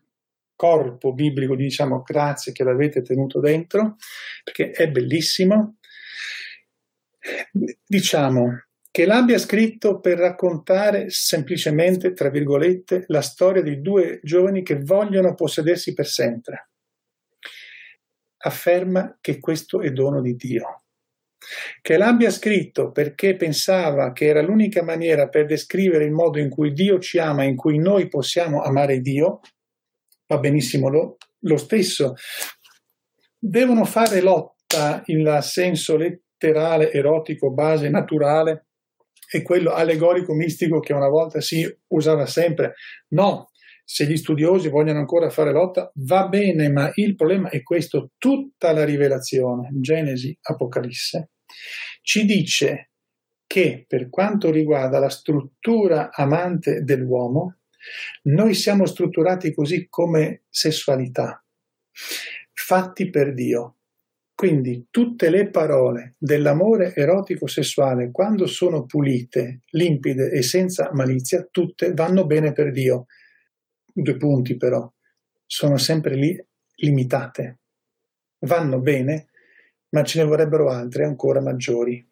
corpo biblico gli diciamo grazie che l'avete tenuto dentro, perché è bellissimo. Diciamo, che l'abbia scritto per raccontare semplicemente, tra virgolette, la storia di due giovani che vogliono possedersi per sempre. Afferma che questo è dono di Dio. Che l'abbia scritto perché pensava che era l'unica maniera per descrivere il modo in cui Dio ci ama, in cui noi possiamo amare Dio, va benissimo lo, lo stesso. Devono fare lotta in senso letterale, erotico, base, naturale è quello allegorico mistico che una volta si usava sempre. No, se gli studiosi vogliono ancora fare lotta, va bene, ma il problema è questo, tutta la rivelazione, Genesi, Apocalisse, ci dice che per quanto riguarda la struttura amante dell'uomo, noi siamo strutturati così come sessualità, fatti per Dio. Quindi tutte le parole dell'amore erotico sessuale, quando sono pulite, limpide e senza malizia, tutte vanno bene per Dio. Due punti però, sono sempre lì limitate. Vanno bene, ma ce ne vorrebbero altre ancora maggiori.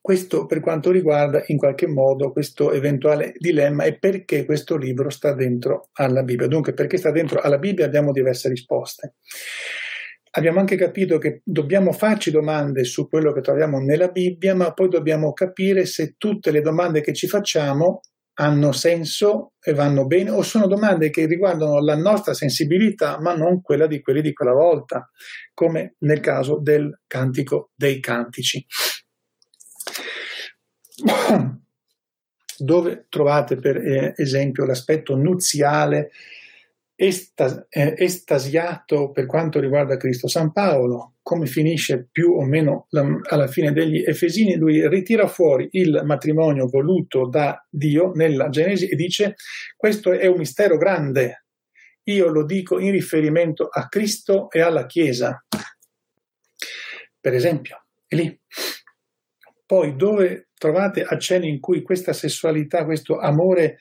Questo per quanto riguarda in qualche modo questo eventuale dilemma e perché questo libro sta dentro alla Bibbia. Dunque, perché sta dentro alla Bibbia abbiamo diverse risposte abbiamo anche capito che dobbiamo farci domande su quello che troviamo nella Bibbia, ma poi dobbiamo capire se tutte le domande che ci facciamo hanno senso e vanno bene o sono domande che riguardano la nostra sensibilità ma non quella di quelli di quella volta, come nel caso del cantico dei cantici. Dove trovate per esempio l'aspetto nuziale estas- eh, estasiato per quanto riguarda Cristo. San Paolo, come finisce più o meno la, alla fine degli Efesini, lui ritira fuori il matrimonio voluto da Dio nella Genesi e dice questo è un mistero grande. Io lo dico in riferimento a Cristo e alla Chiesa. Per esempio, è lì. Poi dove trovate accenni in cui questa sessualità, questo amore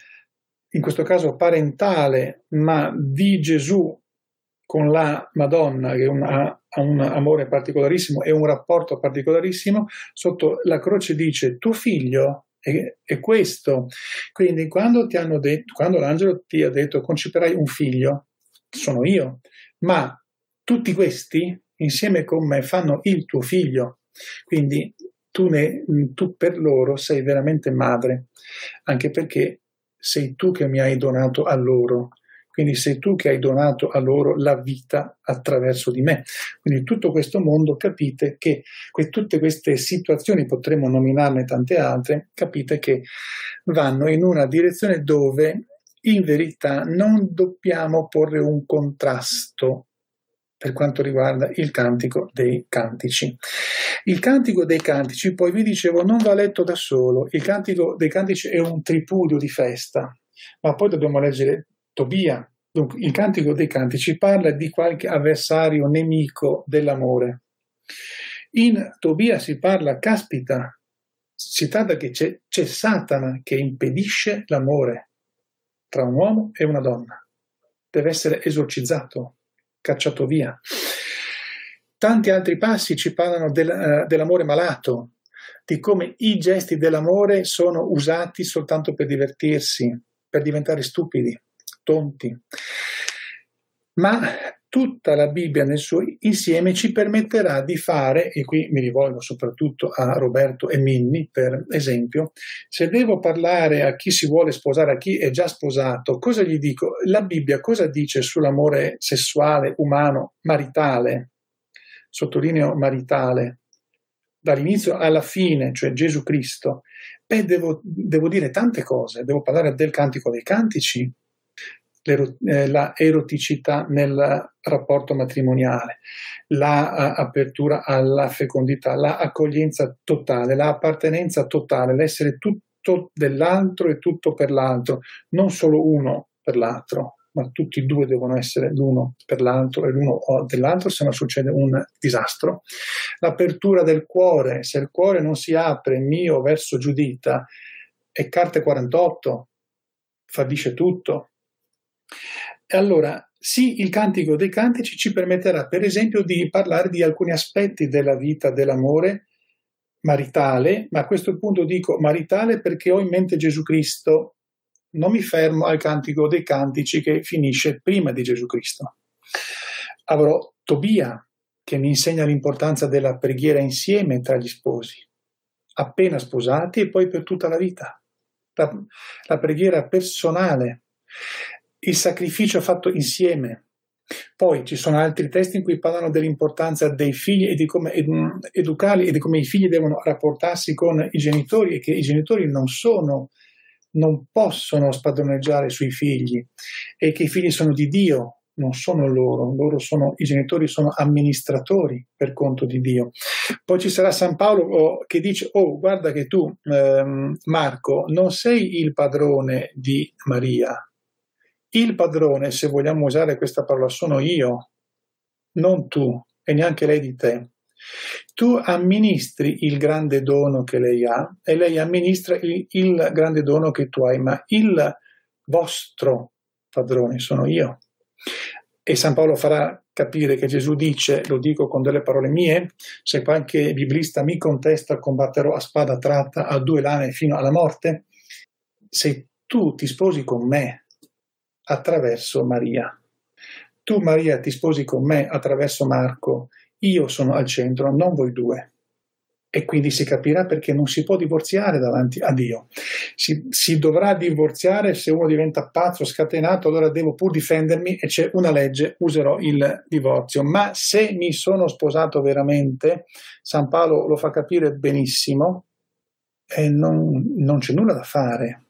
in questo caso parentale, ma di Gesù con la Madonna, che una, ha un amore particolarissimo e un rapporto particolarissimo, sotto la croce dice tuo figlio è, è questo. Quindi quando, detto, quando l'angelo ti ha detto conceperai un figlio, sono io, ma tutti questi insieme con me fanno il tuo figlio. Quindi tu, ne, tu per loro sei veramente madre, anche perché sei tu che mi hai donato a loro. Quindi sei tu che hai donato a loro la vita attraverso di me. Quindi tutto questo mondo capite che que- tutte queste situazioni, potremmo nominarne tante altre, capite che vanno in una direzione dove in verità non dobbiamo porre un contrasto per quanto riguarda il cantico dei cantici. Il cantico dei cantici, poi vi dicevo, non va letto da solo, il cantico dei cantici è un tripudio di festa, ma poi dobbiamo leggere Tobia. Dunque, il cantico dei cantici parla di qualche avversario nemico dell'amore. In Tobia si parla, caspita, si tratta che c'è, c'è Satana che impedisce l'amore tra un uomo e una donna. Deve essere esorcizzato cacciato via. Tanti altri passi ci parlano del, uh, dell'amore malato, di come i gesti dell'amore sono usati soltanto per divertirsi, per diventare stupidi, tonti. Ma tutta la Bibbia nel suo insieme ci permetterà di fare, e qui mi rivolgo soprattutto a Roberto e Minni per esempio, se devo parlare a chi si vuole sposare, a chi è già sposato, cosa gli dico? La Bibbia cosa dice sull'amore sessuale, umano, maritale? Sottolineo maritale. Dall'inizio alla fine, cioè Gesù Cristo, beh, devo, devo dire tante cose, devo parlare del cantico dei cantici, la eroticità nel rapporto matrimoniale, l'apertura la, alla fecondità, l'accoglienza la totale, l'appartenenza la totale, l'essere tutto dell'altro e tutto per l'altro, non solo uno per l'altro, ma tutti e due devono essere l'uno per l'altro e l'uno dell'altro, se no succede un disastro. L'apertura del cuore, se il cuore non si apre mio verso Giudita, è carte 48, fallisce tutto, allora, sì, il cantico dei cantici ci permetterà, per esempio, di parlare di alcuni aspetti della vita dell'amore maritale, ma a questo punto dico maritale perché ho in mente Gesù Cristo, non mi fermo al cantico dei cantici che finisce prima di Gesù Cristo. Avrò Tobia che mi insegna l'importanza della preghiera insieme tra gli sposi, appena sposati e poi per tutta la vita. La, la preghiera personale il sacrificio fatto insieme. Poi ci sono altri testi in cui parlano dell'importanza dei figli e di come educarli e di come i figli devono rapportarsi con i genitori e che i genitori non sono, non possono spadroneggiare sui figli e che i figli sono di Dio, non sono loro, loro sono, i genitori sono amministratori per conto di Dio. Poi ci sarà San Paolo oh, che dice, oh guarda che tu, ehm, Marco, non sei il padrone di Maria, il padrone, se vogliamo usare questa parola, sono io, non tu e neanche lei di te. Tu amministri il grande dono che lei ha e lei amministra il, il grande dono che tu hai, ma il vostro padrone sono io. E San Paolo farà capire che Gesù dice, lo dico con delle parole mie, se qualche biblista mi contesta combatterò a spada tratta a due lane fino alla morte. Se tu ti sposi con me attraverso Maria. Tu Maria ti sposi con me attraverso Marco, io sono al centro, non voi due. E quindi si capirà perché non si può divorziare davanti a Dio. Si, si dovrà divorziare se uno diventa pazzo, scatenato, allora devo pur difendermi e c'è una legge, userò il divorzio. Ma se mi sono sposato veramente, San Paolo lo fa capire benissimo, e non, non c'è nulla da fare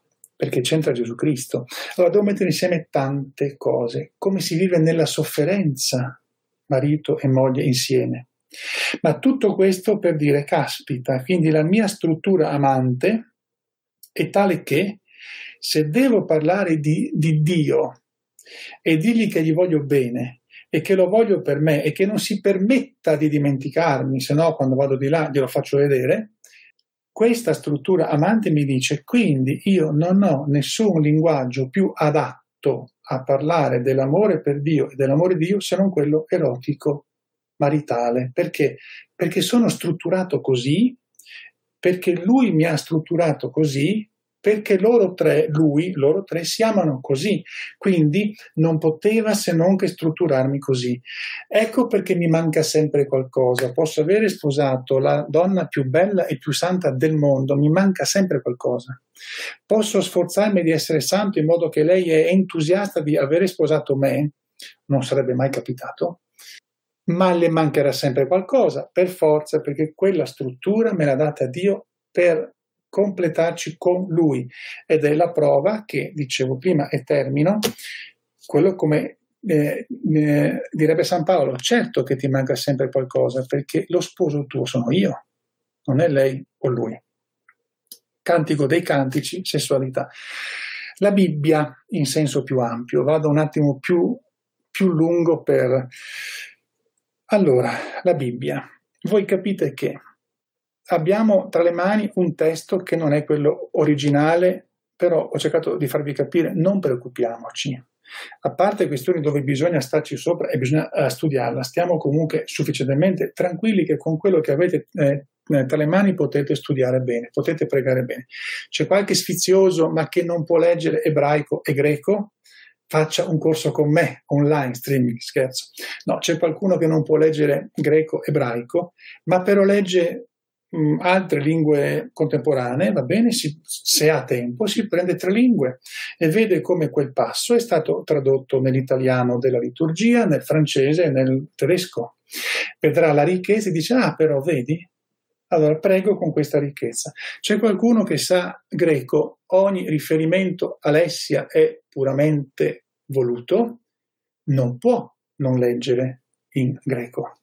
perché c'entra Gesù Cristo. Allora devo mettere insieme tante cose, come si vive nella sofferenza, marito e moglie insieme. Ma tutto questo per dire, caspita, quindi la mia struttura amante è tale che se devo parlare di, di Dio e dirgli che gli voglio bene e che lo voglio per me e che non si permetta di dimenticarmi, se no quando vado di là glielo faccio vedere, questa struttura amante mi dice quindi io non ho nessun linguaggio più adatto a parlare dell'amore per Dio e dell'amore di Dio se non quello erotico maritale. Perché? Perché sono strutturato così, perché lui mi ha strutturato così perché loro tre, lui, loro tre si amano così, quindi non poteva se non che strutturarmi così. Ecco perché mi manca sempre qualcosa. Posso avere sposato la donna più bella e più santa del mondo, mi manca sempre qualcosa. Posso sforzarmi di essere santo in modo che lei è entusiasta di avere sposato me, non sarebbe mai capitato, ma le mancherà sempre qualcosa, per forza, perché quella struttura me l'ha data Dio per completarci con lui ed è la prova che, dicevo prima e termino, quello come eh, eh, direbbe San Paolo, certo che ti manca sempre qualcosa perché lo sposo tuo sono io, non è lei o lui. Cantico dei cantici, sessualità. La Bibbia in senso più ampio, vado un attimo più, più lungo per... Allora, la Bibbia. Voi capite che abbiamo tra le mani un testo che non è quello originale, però ho cercato di farvi capire, non preoccupiamoci. A parte questioni dove bisogna starci sopra e bisogna uh, studiarla, stiamo comunque sufficientemente tranquilli che con quello che avete eh, eh, tra le mani potete studiare bene, potete pregare bene. C'è qualche sfizioso ma che non può leggere ebraico e greco? Faccia un corso con me online, streaming, scherzo. No, c'è qualcuno che non può leggere greco, ebraico, ma però legge mh, altre lingue contemporanee, va bene, si, se ha tempo si prende tre lingue e vede come quel passo è stato tradotto nell'italiano della liturgia, nel francese e nel tedesco. Vedrà la ricchezza e dice, ah però vedi, allora prego con questa ricchezza. C'è qualcuno che sa greco, ogni riferimento a Alessia è puramente voluto, non può non leggere in greco.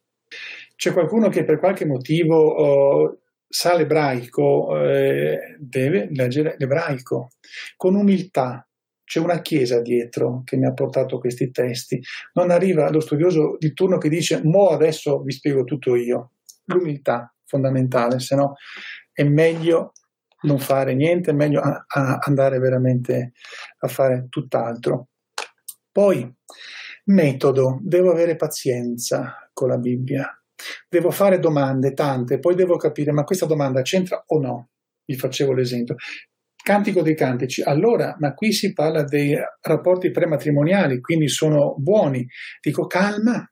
C'è qualcuno che per qualche motivo oh, sa l'ebraico, eh, deve leggere l'ebraico con umiltà. C'è una chiesa dietro che mi ha portato questi testi. Non arriva lo studioso di turno che dice: Mo adesso vi spiego tutto io. L'umiltà fondamentale, se no è meglio non fare niente, è meglio a, a andare veramente a fare tutt'altro. Poi, metodo, devo avere pazienza con la Bibbia Devo fare domande, tante, poi devo capire, ma questa domanda c'entra o no? Vi facevo l'esempio. Cantico dei cantici, allora, ma qui si parla dei rapporti prematrimoniali, quindi sono buoni. Dico, calma,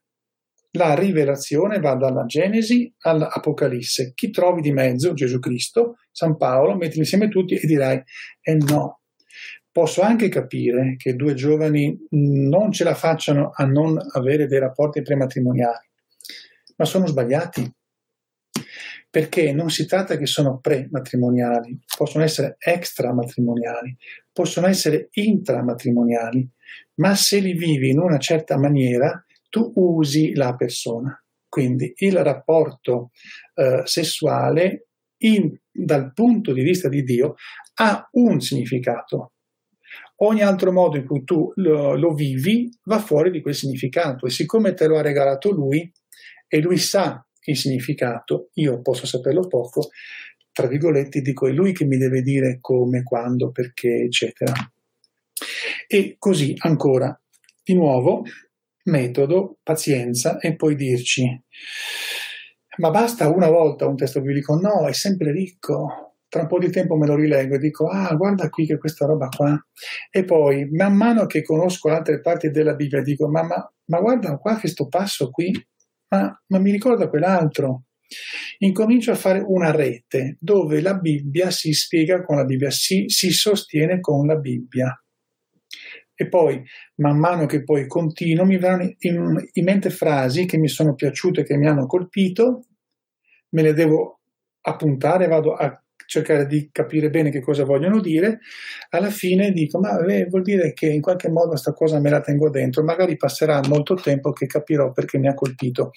la rivelazione va dalla Genesi all'Apocalisse. Chi trovi di mezzo? Gesù Cristo, San Paolo, metti insieme tutti e dirai, eh no. Posso anche capire che due giovani non ce la facciano a non avere dei rapporti prematrimoniali ma sono sbagliati. Perché non si tratta che sono pre-matrimoniali, possono essere extra-matrimoniali, possono essere intramatrimoniali, ma se li vivi in una certa maniera, tu usi la persona. Quindi il rapporto eh, sessuale in, dal punto di vista di Dio ha un significato. Ogni altro modo in cui tu lo, lo vivi va fuori di quel significato e siccome te lo ha regalato lui, e lui sa il significato, io posso saperlo poco, tra virgolette dico è lui che mi deve dire come, quando, perché, eccetera. E così ancora, di nuovo, metodo, pazienza e poi dirci, ma basta una volta un testo biblico? No, è sempre ricco. Tra un po' di tempo me lo rileggo e dico, ah, guarda qui che questa roba qua. E poi, man mano che conosco altre parti della Bibbia, dico, ma, ma, ma guarda qua questo passo qui, ma, ma mi ricorda quell'altro. Incomincio a fare una rete dove la Bibbia si spiega con la Bibbia, si, si sostiene con la Bibbia. E poi, man mano che poi continuo, mi verranno in, in mente frasi che mi sono piaciute, che mi hanno colpito, me le devo appuntare, vado a, cercare di capire bene che cosa vogliono dire, alla fine dico, ma eh, vuol dire che in qualche modo questa cosa me la tengo dentro, magari passerà molto tempo che capirò perché mi ha colpito.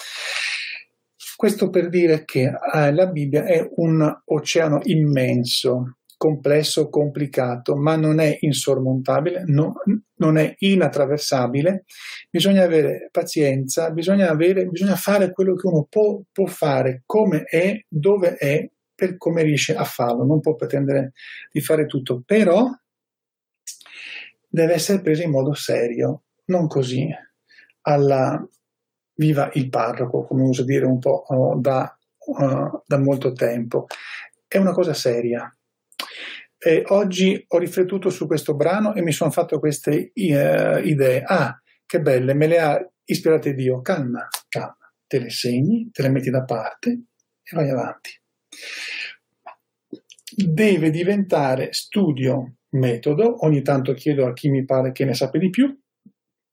Questo per dire che eh, la Bibbia è un oceano immenso, complesso, complicato, ma non è insormontabile, no, non è inattraversabile. Bisogna avere pazienza, bisogna, avere, bisogna fare quello che uno può, può fare, come è, dove è, per come riesce a farlo. Non può pretendere di fare tutto, però deve essere preso in modo serio, non così alla viva il parroco, come uso dire un po' uh, da, uh, da molto tempo. È una cosa seria, e oggi ho riflettuto su questo brano e mi sono fatto queste uh, idee. Ah, che belle, me le ha ispirate Dio. Calma, calma, te le segni, te le metti da parte e vai avanti. Deve diventare studio metodo, ogni tanto chiedo a chi mi pare che ne sappia di più,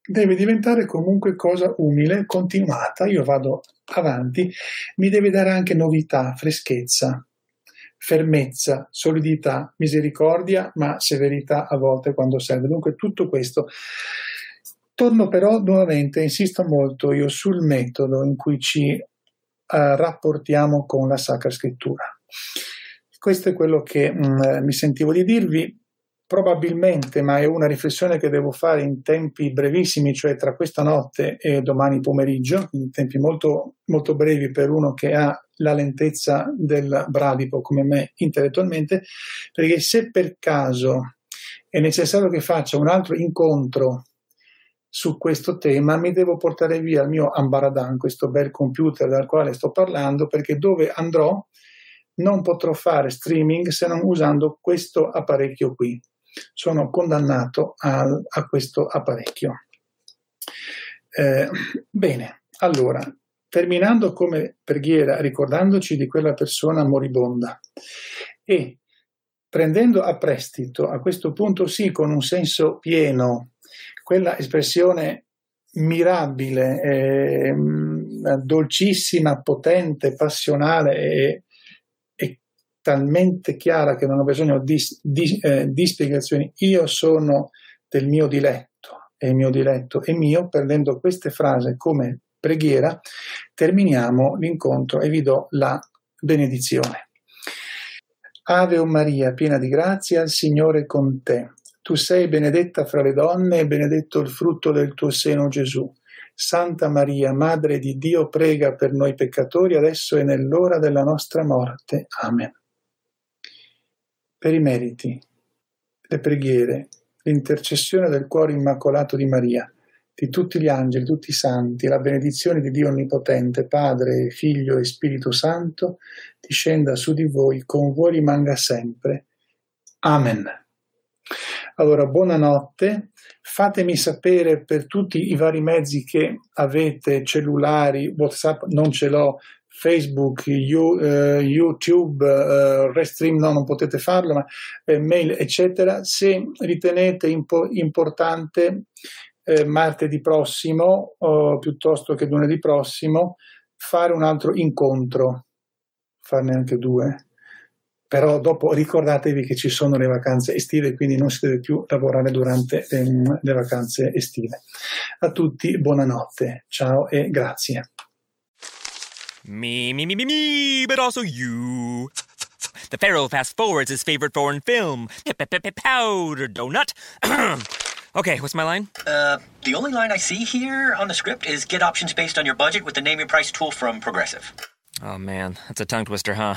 deve diventare comunque cosa umile, continuata, io vado avanti, mi deve dare anche novità, freschezza, fermezza, solidità, misericordia, ma severità a volte quando serve. Dunque tutto questo. Torno però nuovamente, insisto molto io sul metodo in cui ci rapportiamo con la Sacra Scrittura. Questo è quello che mh, mm, mi sentivo di dirvi. Probabilmente, ma è una riflessione che devo fare in tempi brevissimi, cioè tra questa notte e domani pomeriggio, in tempi molto, molto brevi per uno che ha la lentezza del bradipo come me intellettualmente, perché se per caso è necessario che faccia un altro incontro su questo tema, mi devo portare via il mio Ambaradan, questo bel computer dal quale sto parlando, perché dove andrò non potrò fare streaming se non usando questo apparecchio qui sono condannato a, a questo apparecchio. Eh, bene, allora, terminando come preghiera, ricordandoci di quella persona moribonda e prendendo a prestito, a questo punto sì, con un senso pieno, quella espressione mirabile, eh, dolcissima, potente, passionale e talmente chiara che non ho bisogno di, di, eh, di spiegazioni. Io sono del mio diletto e il mio diletto è mio, prendendo queste frasi come preghiera, terminiamo l'incontro e vi do la benedizione. Ave o Maria, piena di grazia, il Signore è con te. Tu sei benedetta fra le donne e benedetto il frutto del tuo seno Gesù. Santa Maria, Madre di Dio, prega per noi peccatori, adesso e nell'ora della nostra morte. Amen per i meriti, le preghiere, l'intercessione del cuore immacolato di Maria, di tutti gli angeli, tutti i santi, la benedizione di Dio Onnipotente, Padre, Figlio e Spirito Santo, discenda su di voi, con voi rimanga sempre. Amen. Allora, buonanotte, fatemi sapere per tutti i vari mezzi che avete, cellulari, WhatsApp, non ce l'ho, Facebook, you, uh, YouTube, uh, Restream no, non potete farlo, ma eh, mail, eccetera, se ritenete impo- importante eh, martedì prossimo, o piuttosto che lunedì prossimo, fare un altro incontro, farne anche due. Però dopo ricordatevi che ci sono le vacanze estive, quindi non si deve più lavorare durante ehm, le vacanze estive. A tutti buonanotte, ciao e grazie. Me, me, me, me, me, but also you. The Pharaoh fast forwards his favorite foreign film, Powder Donut. okay, what's my line? Uh, the only line I see here on the script is get options based on your budget with the name your price tool from Progressive. Oh man, that's a tongue twister, huh?